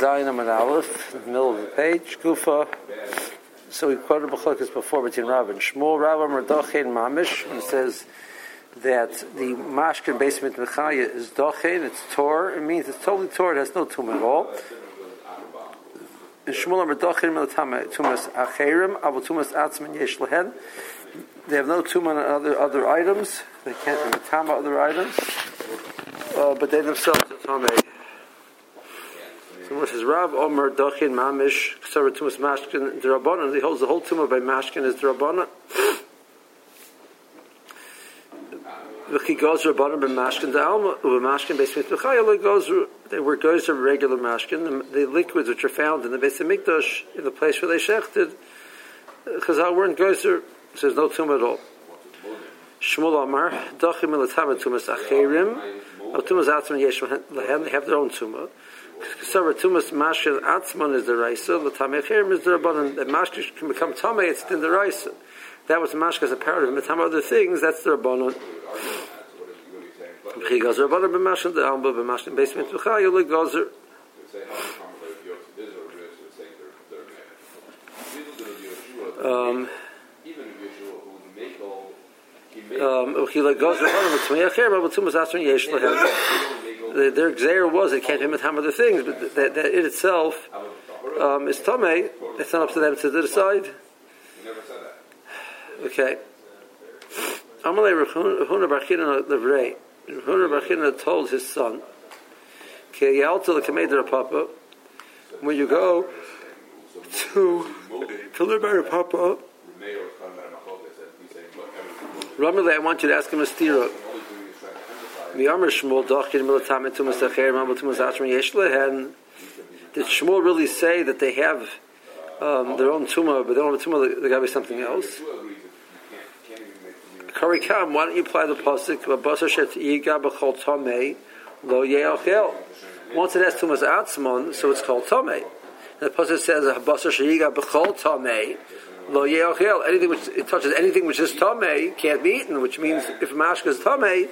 Zion and Aleph, in the middle of the page, Gufa. So we quoted Bechlokas before between Rav and Shmuel. Rav Amar Mamish, when it says that the Mashkin basement Mechaya is Dochein, it's Tor, it means it's totally Tor, it has no tumah at all. And Shmuel Amar Dochein Melatama Tumas Acherim, Avu Tumas Atzman Yesh Lehen. They have no tumah on other, other items, they can't be Tama other items, uh, but they themselves are Tomei. It says Rav Omer Dochin Mamish Ksara Tumas Mashkin Derabanan. He holds the whole tumah by Mashkin as Derabanan. He goes Rabbanan by Mashkin the Alma with Mashkin based with Mechayel goes they were goes to regular Mashkin the, the liquids which are found in the of Mikdash in the place where they shechted Chazal weren't goes so there's no tumah at all. Shmuel Amar Dochim Milatama Tumas Acherim Tumas Atzman Yesh Lehem they have their own tumah. Kisara tumas mashkin atzman is the raisa, the tamechirim is the rabbanon. That mashkin can become tame, it's in the raisa. That was mashkin as a part of. But other things, that's the rabbanon. He goes rabbanon b'mashkin the alba b'mashkin basement tucha yolik gozer. Um, their xer was it can't him other things, but that, that it itself um, is tame. It's not up to them to decide. Okay. Amalei Rechuna Barchina Levrei. Rechuna Barchina told his son, "Kiyalta the Papa, when you go to to Libar Papa." Ramalei, I want you to ask him a stira. Did Shmuel really say that they have um, their own tumah, but have a tumah, they got to be something else? Karikam, why don't you apply the pasuk, Once it has tumas atzmon, so it's called tamei. And the pasuk says, "Basar sheyiga b'chol tamei." Lo anything which it touches anything which is tame can't be eaten, which means if mashka is tame,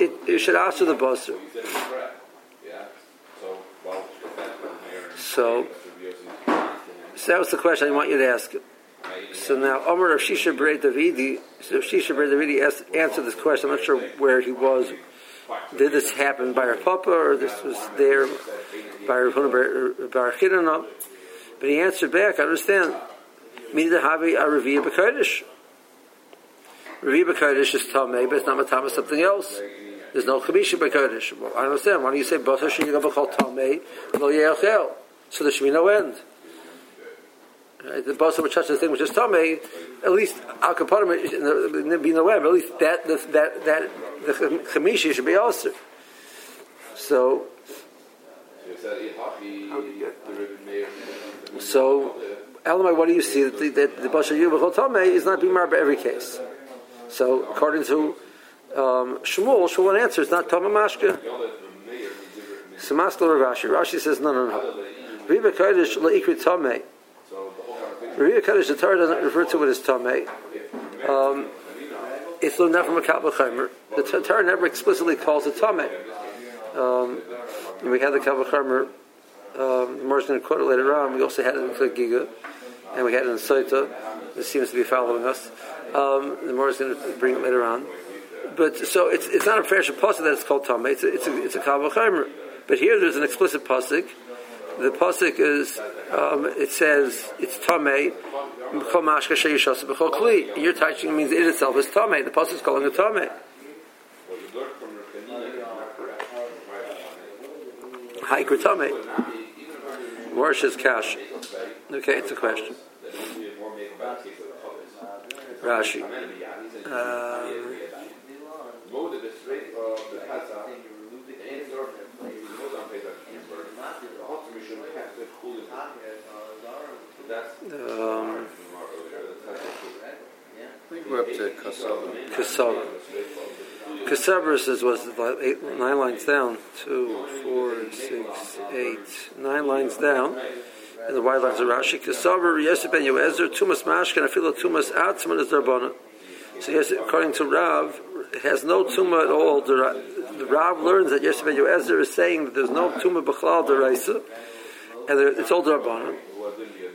it, it should answer the basar. So, so that was the question I want you to ask. So now, Omer of Shisha Bray Davidi, so Shisha Bray Davidi answered this question. I'm not sure where he was. Did this happen by her papa, or this was there by her Bar But he answered back, I understand meaning to have a Raviyah B'Kodesh. Raviyah B'Kodesh is Tameh, but it's not Matama something else. There's no Chamisha B'Kodesh. Well, I understand. Why don't you say Bata Shiyah B'Chol Tameh, Lo Ye'achel? So there should be no end. Right? The Bata which touches the thing which is Tameh, at least Al Kaparim, there be no end, but at least that, that, that, the Chamisha should be also. So, so Elamai, what do you see? That the, that the Yubachotame is not marked by every case. So, according to um, Shmuel, Shmuel answers not Tama Mashka. So, Maskal Rashi. Rashi says, no, no, no. Riba Kodesh La'ikri Tame. Riba Kodesh, the Torah doesn't refer to it as Tame. Um, it's learned from a Kabbalah The Torah never explicitly calls it Tame. Um, we had the Kabbalah um, the Morris going to quote it later on. We also had it in Giga and we had it in Soita. This seems to be following us. Um, the more is going to bring it later on. But so it's it's not a fresh pasuk that it's called Tameh. It's a, it's a, it's a. But here there's an explicit pasuk. The pasuk is um, it says it's Tameh. Your touching means it itself is Tameh. The pasuk is calling it Tameh. Haikra Tameh. Marsha's cash. Okay, it's a question. Rashi. Um, um, We're up to Kasava. Kasava. Kasavras is was eight, nine lines down. Two, four, six, eight, nine lines down and the white lines of Rashi. Kasavar Yosef ben Yoezer Tumas Mashkan Afilo Tumas Atzman is Darbana. So yes, according to Rav, it has no tumah at all. The, Rav learns that Yosef ben Yoezer is saying that there's no tumah b'chlal deraisa, and it's all Rabbanon.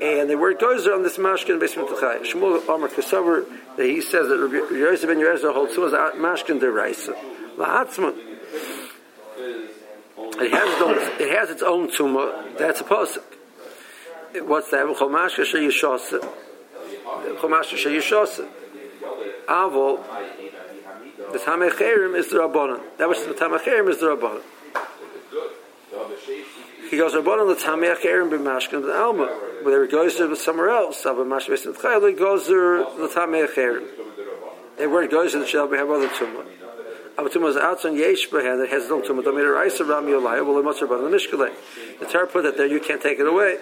And the word goes on this mashkin basement Chai. Shmuel Amar Kasavar, he says that Rabbi Yosef ben Yoezer holds to as mashkin deraisa. La'atzman. It has its own, it has its own tumah. That's a pasuk. What's that? Chomashka sheyishasa. Chomashka sheyishasa. Avol. The tamecherim is the rabbanon. That was the tamecherim is the rabbanon. He goes rabbanon the tamecherim b'mashkan the alma. Whether it goes to somewhere else, it the. They weren't goes to the shell, we have other tumah. Aber tumah is outside yesh behen that has own tumah. Don't mean a rice around yolayah. Well, it must have been the mishkalei. The Torah put that there. You can't take it away.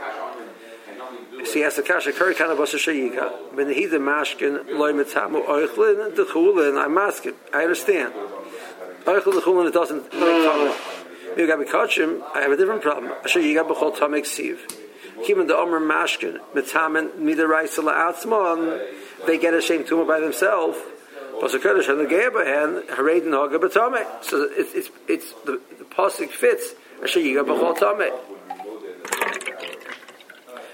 See, as the kasha kari of basa shayika. Ben he the mashkin loy mitzamu oichlin dechulin. I'm asking. I understand. Oichlin dechulin it doesn't. You got kachim. I have a different problem. Shayika b'chol tamek siv. Kimin the omer mashkin mitzamen midaraisa la'atzman. They get a shame tumah by themselves. So it's, it's, it's the, the pasuk fits.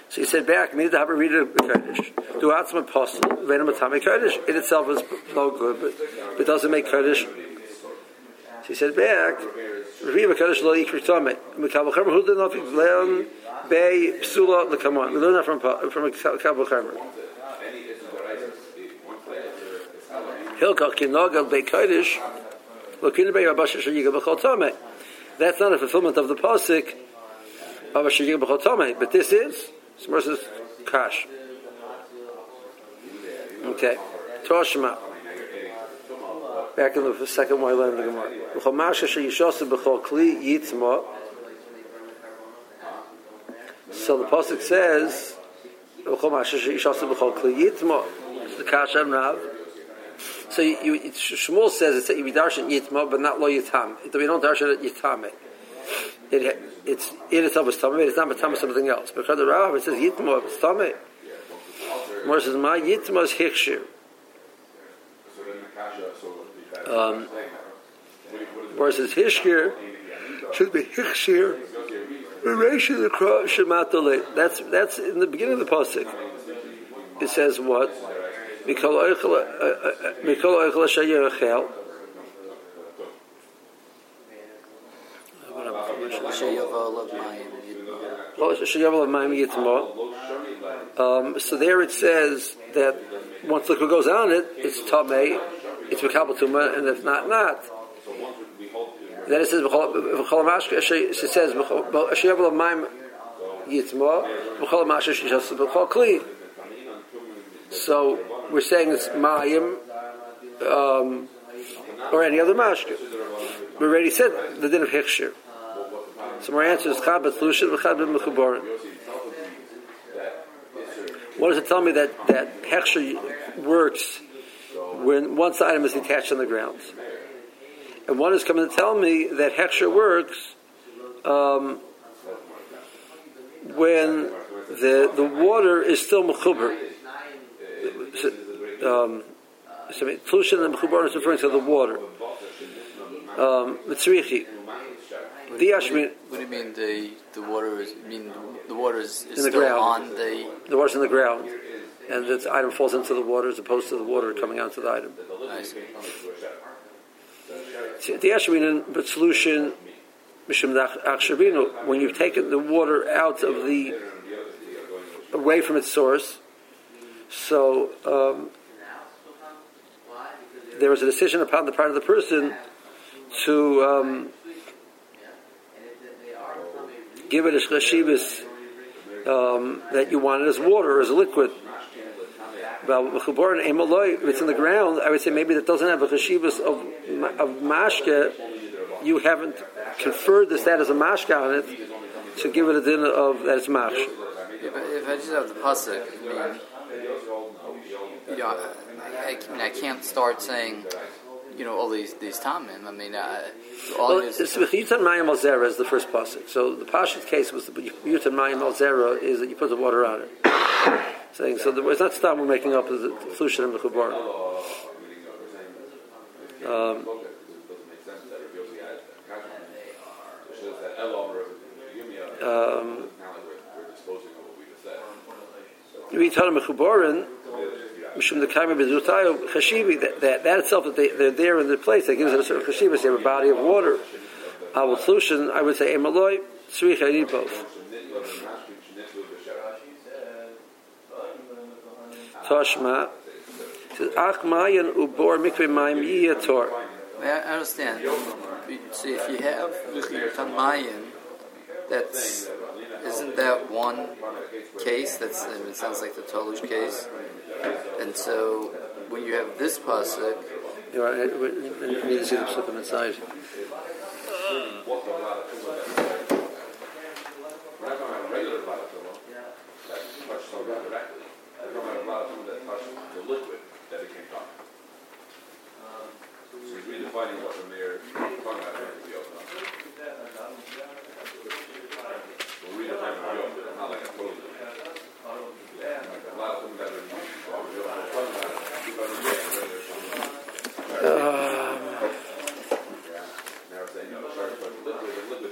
So he said back, me to have a reader of Kurdish. Do Atzma Apostle, Venom Atame Kurdish. It itself is no good, but it doesn't make Kurdish. So he said back, Reviva Kurdish lo ikri tome. Mekabel Chamer, who did not learn Bay Psula Lekamon. We learn that from, from a Kabel Chamer. Hilkach Kinogal Bei Kodesh, Lokina Bei Rabash Rabasha Shayiga B'chol Tomei. That's not a fulfillment of the pasuk of a Shayiga B'chol Tomei, but this is versus Kash. Okay, Toshma. Back in the second one I learned the Gemara. B'chol Masha Shayishosa B'chol Kli Yitzma. So the pasuk says, "B'chol Masha Shayishosa B'chol Kli Yitzma." The Kash and Rav. So you, you, Shmuel says it's you darshan yitma, but not lo yitam. We don't darshan it yitame. It, it's in itself is tamei. It's not matama something else. Because the Rav it says yitma, it's tamei. More says my yitma is hikshir. Um, whereas his hishkir should be hikshir. That's that's in the beginning of the pasuk. It says what oichel shayer chel. Um, so there it says that once liquid goes on it, it's tamei, it's mekabel tuma, and if not, not. Then it says v'chol mashka. she says of ma'im yitma, v'chol mashka shishas v'chol kli. So we're saying it's Mayim um, or any other mashka. We already said the din of Hikshir. So my answer is Chad Lushin v'Chad Mechuborin. What does it tell me that, that Hekshir works when one item is detached on the ground? And one is coming to tell me that Hekshir works um, when the, the water is still Mechuber um, Tlushin and Mechubar is referring to the water. Um. The. What do you mean the the water is? I mean the water is, is in the still ground. on the. The water's in the ground, and the item falls into the water as opposed to the water coming onto the item. See. The Ashmin but solution. When you've taken the water out of the away from its source, so um, there was a decision upon the part of the person to um, give it a shashibis um, that you want it as water, as a liquid. Well, if it's in the ground, I would say maybe that doesn't have a chashivas of, of mashke. You haven't conferred the status of mashke on it to give it a din of that it's mash. If, if I just have the pasuk, I mean, you know, I, I, mean, I can't start saying, you know, all these these tamim. I mean, uh, all well. It's Yutan Mayim Al Zera is the first pasuk. So the Pasha's case was the Yutan Mayim Al Zera is that you put the water on it. Saying so, the, it's not stop we're making up as the Flushan and the. Um, um, read Tana Mechuborin, Mishum the Kaima Bezutayo Chashivi, that, that, that itself, that they, they're there in the place, that gives it a certain Chashiva, they have a body of water. Our solution, I would say, Emaloi, Tzrich, I need both. Toshma, says, Ach Mayan Ubor Mikve Maim Yiyator. I I understand. See, if you have Tamayan, that's isn't that one case? That's it sounds like the Tolush case. And so when you have this pasuk, You know, I, we, we need to see the psukim inside. Redefining what the mayor is talking about here to be open up. We're redefining the open, not like a closed. A lot of them that are, talking about, because Now we're saying, you know, sorry, but liquid, liquid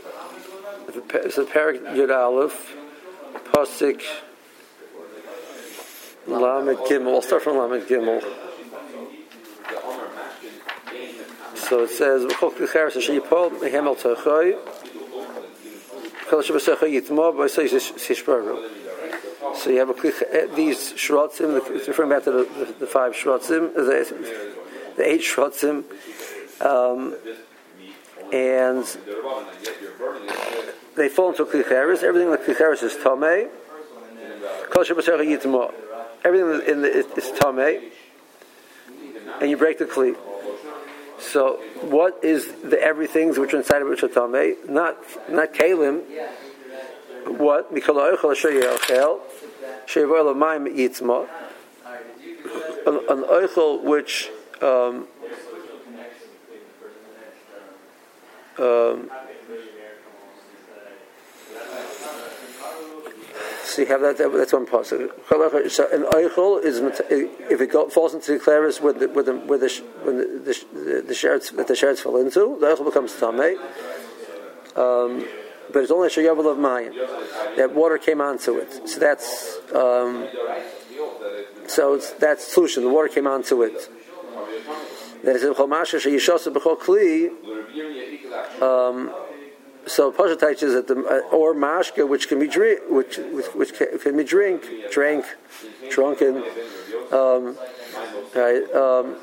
It's parak Yud Aleph, Pasik, Lamed Gimel. I'll start from Lamed Gimel. So it says, "V'chok ticheres asher yipol mehem el tochoi, kol asher b'secho yitmo, b'sei. So you have a eh, these shrotzim, it's referring back to the, the, the five shrotzim, the, the eight shrotzim, um, and they fall into klicheres. Everything in the klicheres is yitmo. Everything in the is tamei, and you break the kli. So, what is the everythings which are inside of which are tamei? Not not kalim. What? Mikol yelchel shevoel l'mayim yitzmo. An, an oichel which um, um, You have that. That's one part. So an eichel is if it go, falls into the claris with the with the with the when the the, the that the sherets fall into, the eichel becomes tamei. Um, but it's only a shayavel of mayim. That water came onto it. So that's um, so that's solution. The water came onto it. Then it says chomasha sheyishasa b'chol kli. Um, so Pasha teaches that the uh, or mashka, which can be drink, which which, can, can be drink, drank, drunken. Um, right. Um,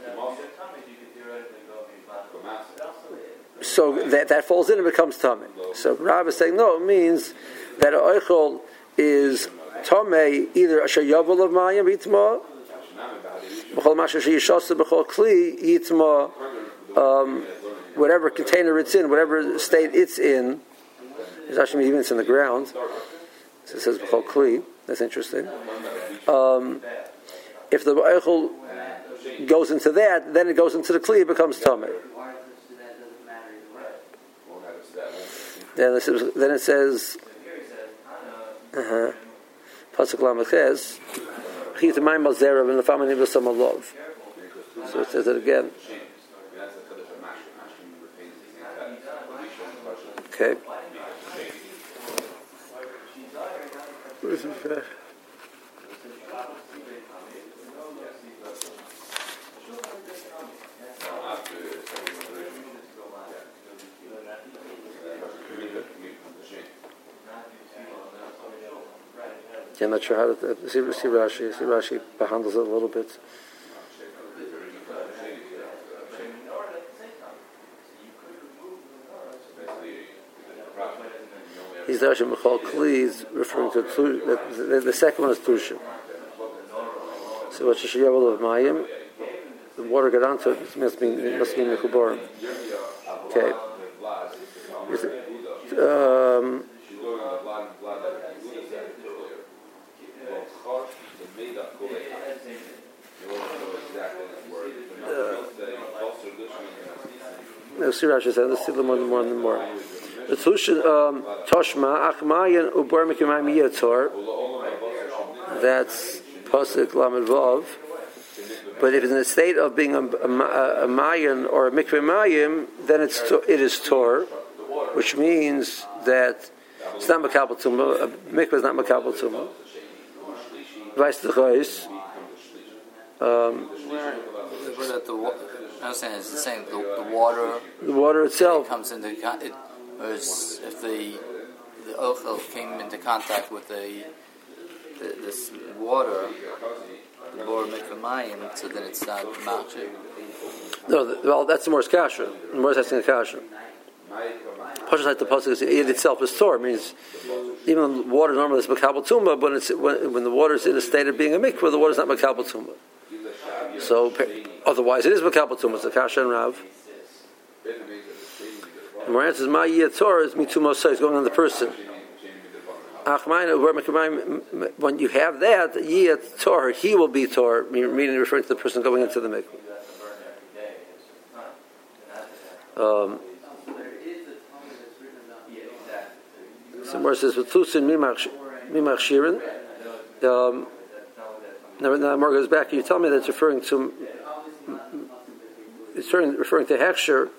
so that that falls in and becomes tummy. So Rab is saying no, it means that oichol is tame either a shayavel of mayim yitma, b'chol masha sheyishasa b'chol kli yitma. Whatever container it's in, whatever state it's in, it's actually even it's in the ground. So it says b'chol kli. That's interesting. Um, if the eichel goes into that, then it goes into the kli. It becomes tamei. Then it says, then it says, uh-huh. Pasuk Malzerav and Lefam Anim V'Sam Alov. So it says it again. Okay. Yeah, I'm not sure how to uh, see, see Rashi. See Rashi handles it a little bit. Kli is referring to the, the, second one is Tushim. So what Shishayavol of Mayim, the water got onto it, it must be it must be Mechuborim. Okay. Is it, um, No, see Rashi said, let's see the more and more and more. The um, Toshma, Achmayan, Ubar Mekimayim Yitzor. That's Pasuk Lamed Vav. But if it's in a state of being a, a, a Mayan or a Mikveh Mayim, then it's it is Tor, which means that it's not Makabal Tumah. A mikveh is not Makabal Tumah. Weiss the Chois. Um, But that the wa- I understand it's saying the, the water the water itself. comes into it, is, if the the ochel came into contact with the, the this water, the water mikvamayim, so then it's not machir. No, the, well, that's the Morse Kasha. The Morse asking a Kasha. Pashas like the pasuk it itself is tor means even water normally is makabel tumba, but it's when, when the water is in a state of being a mikvah, the water is not makabel tumba. So otherwise, it is makabel tumba. It's a kasha and rav. And Moran says my yiyah tor is mitumosai is going on the person. M- When you have that, yiyah tor, he will be tor, meaning referring to the person going into the mikvah. Um, Somewhere it says v'tusin mimach shirin. Um, now, now Mark goes back. You tell me that's referring to it's referring, to hechsher.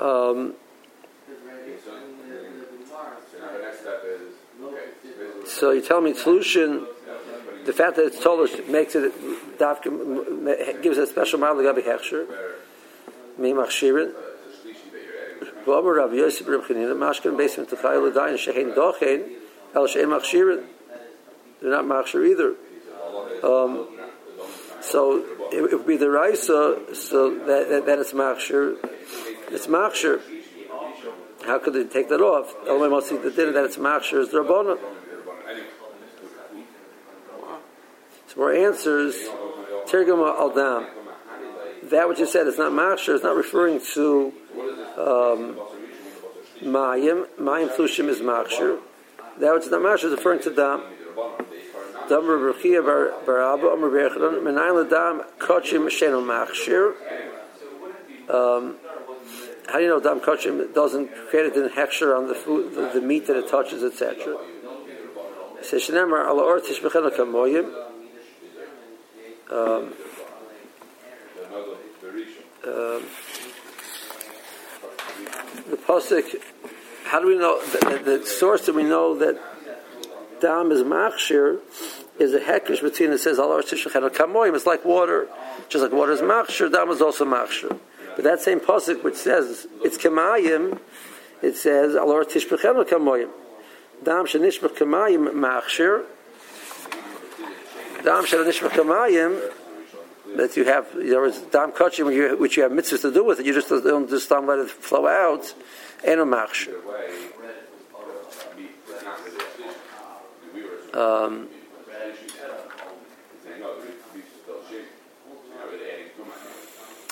Um, so you tell me solution. The fact that it's tolish makes it gives it a special mild legabi hechsher. Mimach shirin. V'amar Rav Yosef Reb Chanina, Shehein Dochein, El Machshirin. They're not Machshir either. Um, so it, it would be the Raisa, so that, that, that it's Machshir. It's Machshir. How could they take that off? Only must see the dinner that it's Machshir is the Rabbana. So more answers. Tergama Aldam. That which you said is not Machshir, It's not referring to um, Mayim, Mayim Flushim is Machshir. That which is not Machshir is referring to Dam. Dam Rebechia Bar Abba, Amr Berechadon, Menayin Ladam, Kochim Sheno Machshir. Um, how do you know Dam Kochim doesn't create in Hechsher on the food, the, the meat that it touches, etc.? Says, Shenemar, Ala Or Tishbechena Kamoyim. Um, um, the pasuk. How do we know the, the, source that we know that dam is machshir is a hekesh between it says Allah kamoyim. It's like water, just like water is machshir. Dam is also machshir. But that same pasuk which says it's kamayim, it says Allah tishbechenu kamoyim. Dam shenishbech kamayim machshir. Dam shenishbech kamayim that you have, there is dam kachim, which you have mitzvahs to do with it. You just don't just don't let it flow out. And a machshir. Um,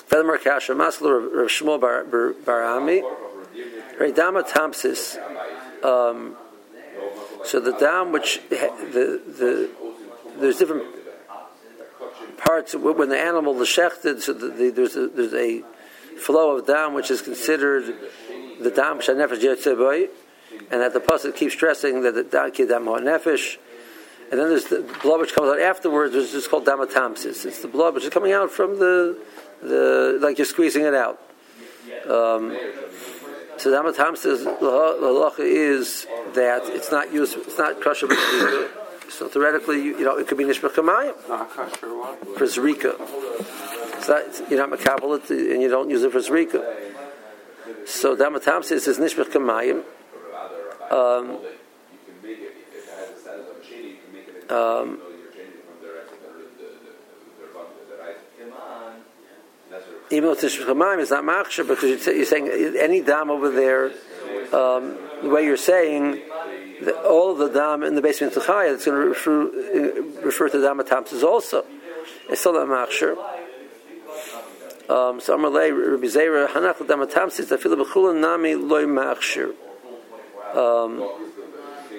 Furthermore, Kasha Masler Rav Shmuel Bar Barami, Dama Tamsis. Um, so the dam, which the the there's different parts when the animal is shechted. So the, the, there's a, there's a flow of dam which is considered the dam shanefesh yotzeboy, and that the pasuk keeps stressing that the dam kidam nefesh. And then there's the blood which comes out afterwards, which is called damatamsis. It's the blood which is coming out from the the like you're squeezing it out. Um, so says the halacha is that it's not used, it's not kosher. So theoretically, you, you know, it could be nishbach kamayim. Not kosher what? For zrika. So you're not makabel it and you don't use it for zrika. So damatamsis is nishbach kamayim. Um, um, even though Tishbach Hamayim is not machshir, because you're saying any dam over there, um, the way you're saying, that all of the dam in the basement of Chaya, it's going to refer, refer to dam atamsis also. It's still not machshir. Um, so Amalei Rabbi Zera Hanach dam atamsis Tafila b'chulan nami loy machshir. Um,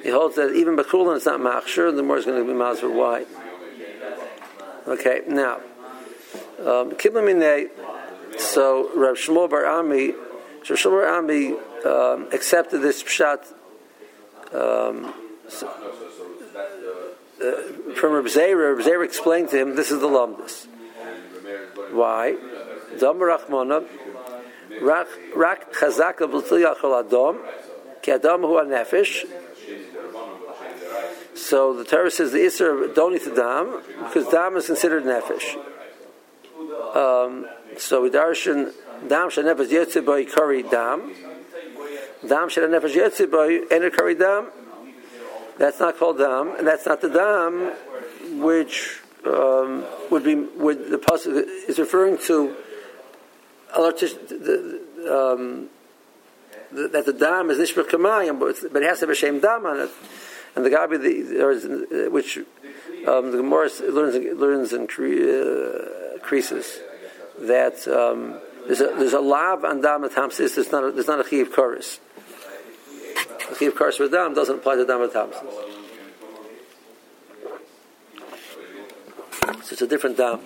he holds that even b'chulan is not machshir. The more is going to be mazur. Why? Okay, now um. So Rav Shmuel Bar Ami, so Shmuel Bar Ami um, accepted this pshat um, uh, from Rav Zera. Rav Zera explained to him, "This is the lumdus. Why? Dam Rachmana, Rak Chazaka B'tliyachol Adam, Ki Adam Hu Nefesh." So the Torah says the Isser don't eat the dam because dam is considered nefesh. Um, so we darshan dam shel nefesh yetzi by kari dam. Dam shel nefesh yetzi by enter kari dam. That's not called dam, and that's not the dam which um, would be would the pasuk is referring to the, um, that the dam is nishbach kamayim, but it has to have a shame dam on it. And the Gabi, the, which um, the Gemara learns, learns in uh, creases that um, there's a there's a lav on dam tamsis. There's not a, there's not a chiv chorus. The chiv chorus for dam doesn't apply to dam tamsis. So it's a different dam.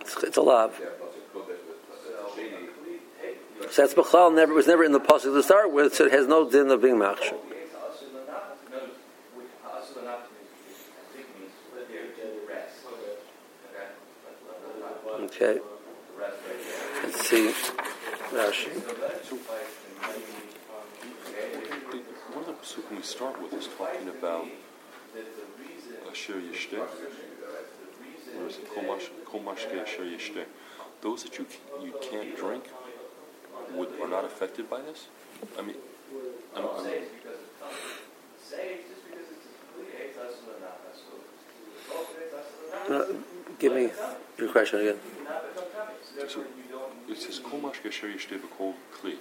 It's, it's a lav. So that's Bechal never was never in the pasuk to start with, so it has no din of being machshir. Okay. Let's see. Rashi. So, one of the pasukim we start with is talking about Asher Yishteh. Where is it? Kol Mashke Asher Yishteh. Those that you you can't drink would, are not affected by this? I mean, I'm, I'm, uh, give me your question again. So it says kol mashke asher yishteh b'kol kli.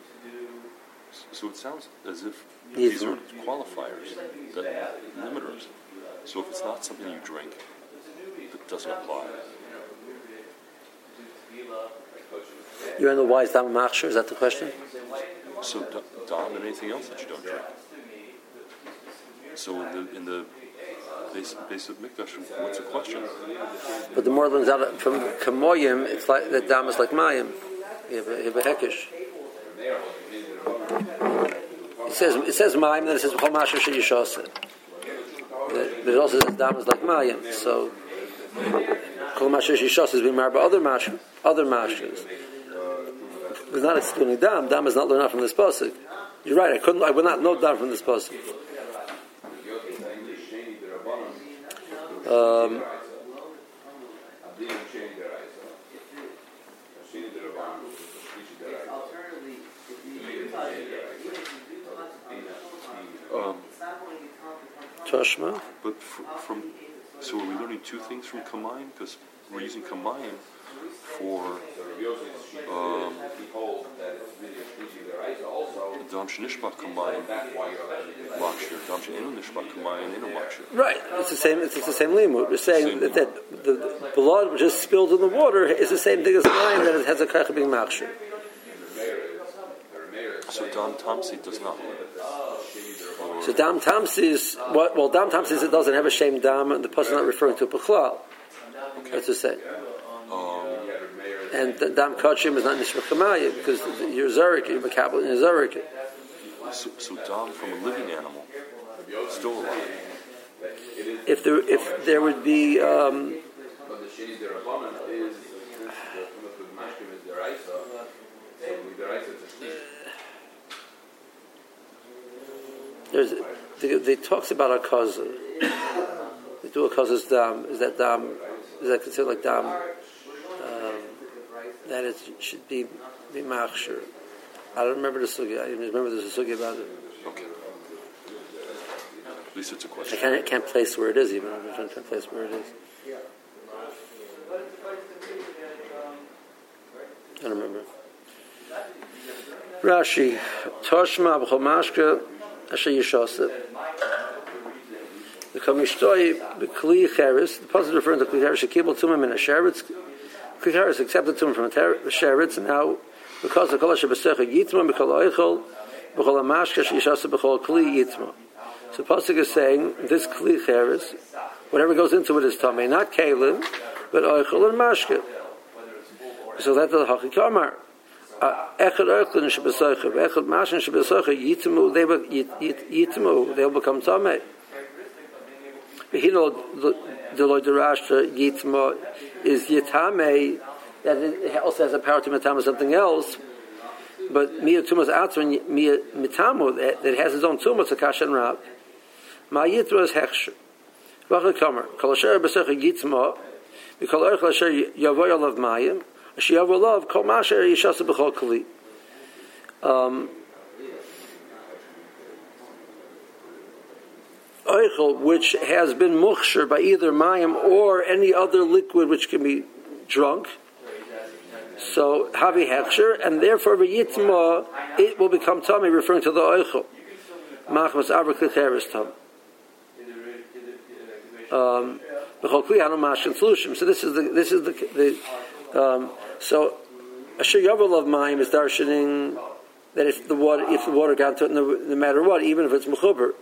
So it sounds as if these are qualifiers, that limiters. So if it's not something you drink, it doesn't apply. You're in the wise dam machshir. Is that the question? So dam and anything else that you don't drink. So in the in the basic, basic mikdash, what's the question? But the more learns out from kamoyim, it's like the dam is like mayim. You have a, you have a hekish. It says it says mayim, then it says chol mashir sheyishasa. But it also says dam is like mayim. So chol mashir sheyishasa is being married by other mashir, other mashers. It's not excluding dam. Dam is not learned from this pasuk. You're right. I couldn't. I would not know dam from this pasuk. Um, Toshma. but from so are we learning two things from Kamayim? Because we're using Kamayim for um, Dam Shnishbach Kamayim Makshir, Dam Shenu Nishbach Kamayim Inu Makshir. Right. It's the same. It's the same limud. We're saying that, that the blood which is spilled in the water is the same thing as wine that it has a kach being machshir. So Dam Tamsi does not. So dam tamsis. What? Well, dam tamsis it doesn't have a shame dam, and the person not referring to pechlal. That's to say. Um, And the dam kachim is not nishmakamaya because you're zarik, you're makabel, you're zarik. so, so Dam from a living animal, still alive. If there, if there would be. Um, But the sheni derabanan is the mashkim is deraisa. So with deraisa it's a shlish. There's they, they talks about a cause. They do a cause's dam. Is that dam? Is that considered like dam? Um, that it should be be machshir. I don't remember the sugi. I don't remember there's a sugi about it. Okay. At least it's a question. can't, I can't place where it is even. I'm trying to place where it is. I don't remember. Rashi, Toshma b'chomashka asher yishosef. The Kamishtoi b'kli cheres, the positive referring to kli cheres, shekibel tumim in a sheretz. Kli cheres accepted tumim from a ter- sheretz, and now, because the kol asher b'secha yitma, b'kol oichol, b'kol amashka sheyishosef b'kol kli yitma. So Pasuk is saying, this kli cheres, whatever goes into it is tamei, not kalim, but oichol and mashka. So that's the hachikamar. Echad oichlin shebesoicha, echad mashin shebesoicha, yitmu, they will yit- yit- yitmu, they'll become tamei. Behino deloy derashta yitma is yitame that it also has a power to mitama something else. But mia tumas atzman mia mitamu that it has its own tumah to kashan rab. Ma yitro is hechsher. V'achar kamer. Kol asher b'secha yitzma. V'kol erch asher yavoy alav mayim. Yavoy alav kol masher kli. Um, which has been muchsher by either mayim or any other liquid which can be drunk. So havi hechsher, and therefore v'yitma it will become tummy, referring to the oichel. Machmas avrik tam. Um, so this is the this is the, the um, so Asher Yavel of Mayim is darshaning that if the water if the water got to it no, no matter what, even if it's mechuber,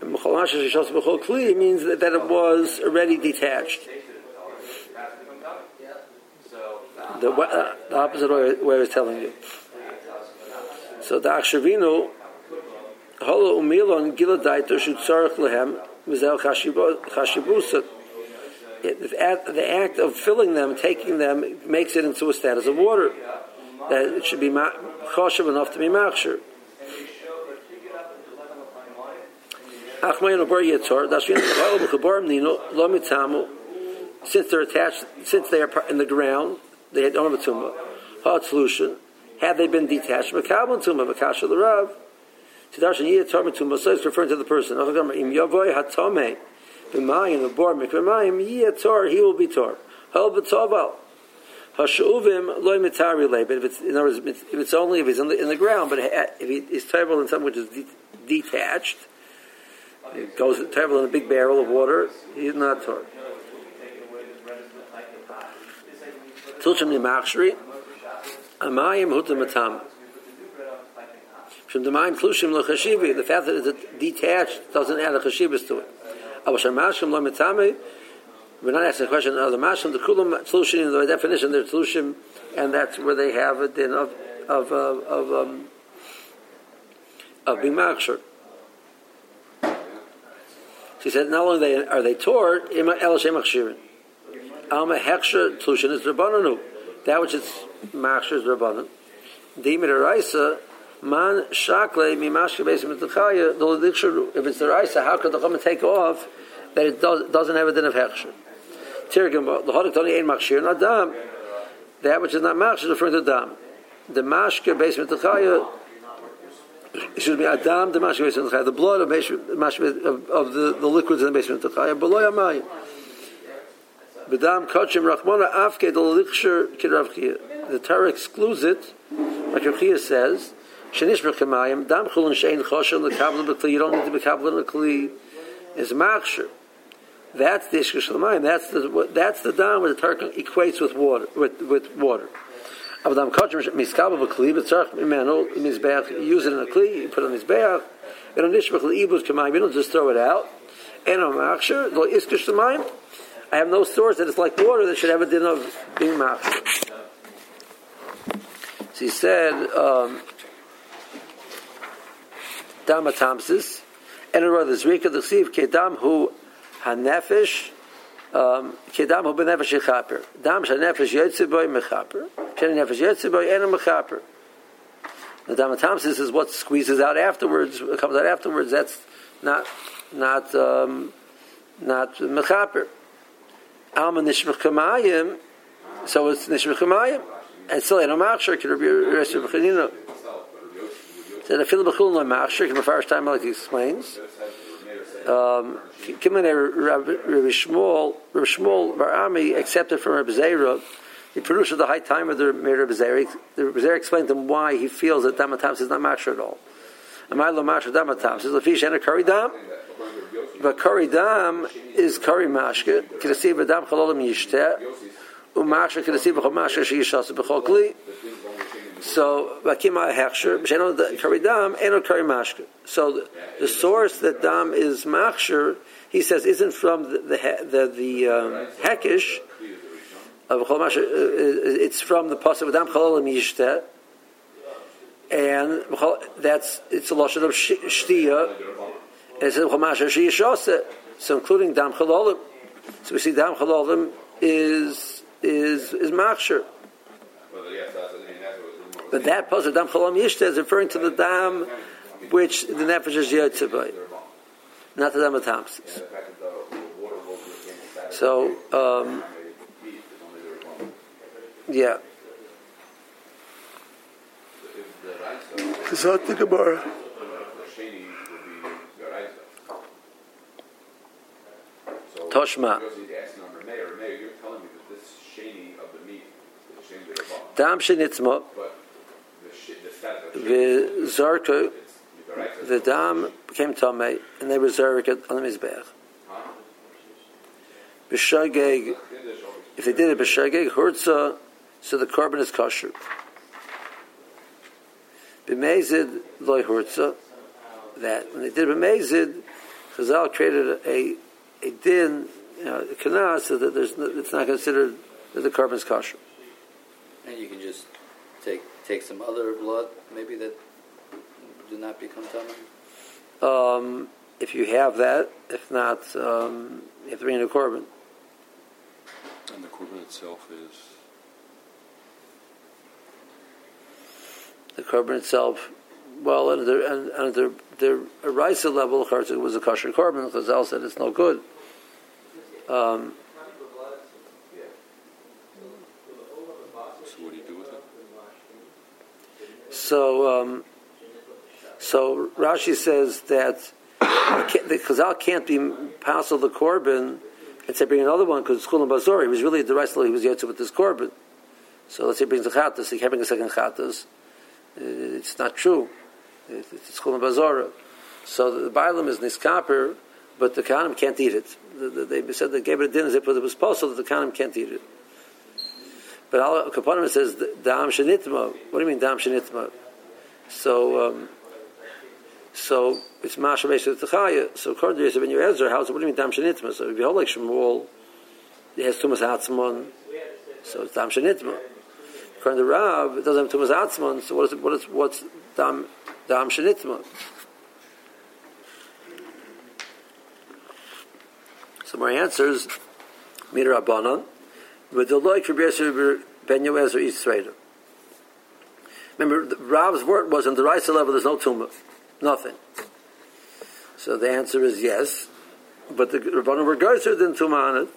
it means that, that it was already detached. The, uh, the opposite way, way I was telling you. So the Akshavinu, Holo Umilon Giladaito should tzarech lehem mizel chashibusa. The act of filling them, taking them, makes it into a status of water. That it should be choshev enough to be machshir. Since they're attached, since they are in the ground, they don't have a tumah. Hot solution. Had they been detached, makabel tumah, makasha the rav. Tidarshan yiyah tumah tumah. So it's referring to the person. Im yavoy hatome b'mayim the bor mikv'mayim yiyah tor. He will be tor. Hel b'toval. Hashuvim loy mitari lay. But if it's in other words, if it's only if he's in the, in the ground, but if he is terrible in something which is de- detached, it goes terrible in a big barrel of water. He's not tor. Tilshim Nimachshri, Amayim Hutamatam. From the Mayim Tlushim Lechashivi, the fact that it's detached doesn't add a chashivas to it. Avashar Mashim Lo Mitame, we're not asking the question of the Mashim, the Kulam Tlushim, the definition, they're and that's where they have it in of, of, uh, of, um, of being Machshir. She said, not only are they, are they tore, El Shem Machshirin. Alma Heksha Tlushin is Rabbananu. That which is Machshir is Rabbanan. Demir Araisa, Man Shakle, Mimashka Besim Mitachaya, if it's the Raisa, how could the Chama take off that it does, doesn't have a din of Heksha? Tirgim, the Hodik Tony Ein Machshir, not Dam. That which is not Machshir referring to Dam. The Mashka Besim Mitachaya, excuse me, Adam, the Mashka Besim Mitachaya, the blood of, of, of the, the liquids in the basement of Mitachaya, below Yamayim. B'dam kachim rachmana afke the kiravchia. The Torah excludes it, like Rav says, shenish b'kamayim, dam chulun shein choshen l'kabel b'kli, you don't need to be kabel l'kli, is machsher. That's the ishkish l'mayim, that's the, that's the dam where the Torah equates with water, with, with water. Avdam kachim miskabel b'kli, b'tzarch imenu, mizbeach, use it in a kli, you put it on and on nishbech l'ibus kamayim, you don't just throw it out, and on machsher, lo iskish l'mayim, I have no source that it's like water that should have a din of being machshir. So he said, um, Dama Tamsis, and a rather Zrika the Siv, Kedam hu hanefesh, um, Kedam hu benefesh yechaper. Dam shanefesh yotziboy mechaper. Shanefesh yotziboy and a mechaper. The Dama Tamsis is what squeezes out afterwards, comes out afterwards. That's not, not, um, not mechaper. Alma Nishmach so it's Nishmach and still no Machshir, could be rest of Chanina. So the Philip Bechul no Machshir, the first time like he explains. Um, Kimene Rabbi Shmuel, Rabbi Shmuel Barami accepted from Rabbi Zera. He produced the high time of the Rabbi Zera. The Rabbi Zera explained to him why he feels that Damatams is not Machshir at all. Am I lo Machshir Damatams? Is the fish and a curry dam? But curry dam is curry mashke. Kedasiv dam chalolim yishteh. Umashke kedasiv b'chol mashke sheyishas b'chol kli. So vakima hechsher b'sheno the dam eno curry mashke. So the, source that dam is machsher, he says, isn't from the the the, the um, hekish of b'chol mashke. Uh, it's from the pasuk dam chalolim yishteh. And that's it's a lashon of shtia it says Chumash Shiyashose. So including Dam Chalolim. So we see Dam Chalolim is is is Machsher. But that puzzle Dam Chalolim Yishta is referring to the Dam which the Nefesh is Yotzebay. not the Damatamsis. And the fact that the the water will be able to satisfy So, um, heat is only the requirement. yeah. If the Gemara. the Sheni would be the Raisa. So, Toshma. Yossi is asking on Meir, Meir, you're telling me that this Sheni of the meat is the Sheni of the Rabban. Dam shenitzma But the, sh- the it's the dam became tamei and they were zarek on the mizbech. B'shageg, if they did it b'shageg hurtza, so the korban is kosher. B'mezid loy hurtza, that when they did b'mezid, Chazal created a a din, you know, a so that there's it's not considered that the korban is kosher. And you can just take take some other blood, maybe that do not become tamei. Um, if you have that, if not, um, you have to bring in a korban. And the korban itself is The korban itself, well, under the, and- under the Arisa level, of course, it was a kosher korban. Chazal said it's no good. Um, so what do you do with it? So, um, so Rashi says that the Chazal can't be passel the korban and say bring another one because it's Chulin Bazor. He was really the Arisa he was yet with this korban. So let's say he brings a chatas, he can't bring a second chatas. Uh, It's not true. It's Chulin Bazora. So the Bailam is Niskaper, but the Kanim can't eat it. The- the- They said they gave it a dinner, they put it was postal that the Kanim can't eat it. But Al Kapanim says Dam Shanitma. What do you mean Dam Shanitma? So, um, so it's Masha Techaya. So according to Yosef ben Yoezer, how? So what do you mean Dam Shanitma? So if you hold like Shmuel, it has Tumas Atzmon, so it's Dam Shanitma. According to Rav, it doesn't have Tumas Atzmon. So what is it, what is what's Dam Dam Shanitma? So my answers, Mita Rabbanon, the for Yosef ben Yoezer Ish Tzereida. Remember, the- Rav's word was on the Raisa level. There's no tumah, nothing. So the answer is yes, but the Rabbanon were geyser din tumah on it.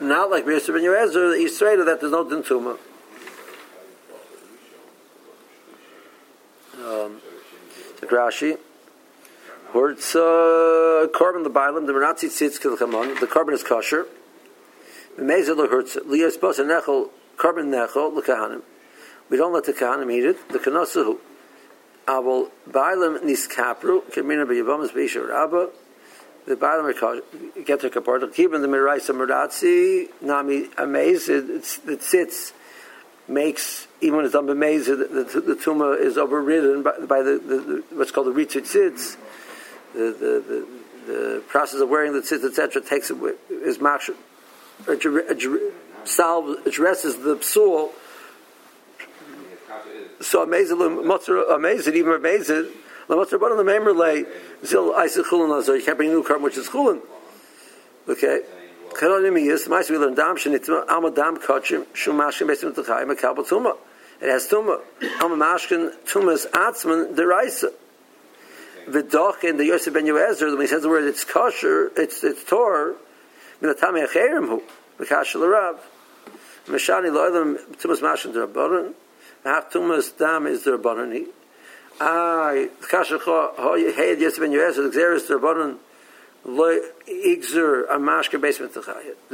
Not like Yosef ben the Ish Tzereida, that there's no din tumah. Um, the Rashi. Words, uh, korban the bilam, the Meratzi tzitz kilchamon, the korban is kosher. We don't let the kahanim eat it, the kanosahu. Aval bilam nis kapru, kamina b'yavamas b'isha rabba, the bilam are kosher, get to kapar, keeping the miraisa meratzi, nami amazed, it's, the tzitz makes, even when it's done b'mezid, the, the, tumah is overridden by, by the, the, the, what's called the ritzit tzitz, the, the, the, the process of wearing the tzitz, etc., takes it is machsh, salve, addresses the psul. So amazing, amazing, even amazing. But on the memory lay zil isik chulin lazar. You can't bring a new korban, which is chulin. Okay. Karonimiyus, ma'is we learn dam shenitzma alma dam kachim shumashkin besim t'chayim a kabel tuma. It has tuma. Alma mashkin tumas atzman deraisa. V'doch in the Yosef ben Yoezer, when he says the word it's kosher, it's it's There's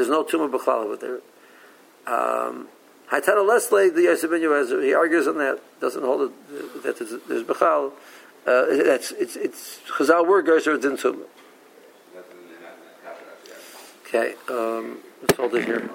no tumah b'chlal over there. Um, Haitana Leslie, the Yosef ben he argues on that. Doesn't hold it that there's, there's b'chal. Uh, it's it's it's Chazal goes or din tumah. Okay, um, let's hold it here.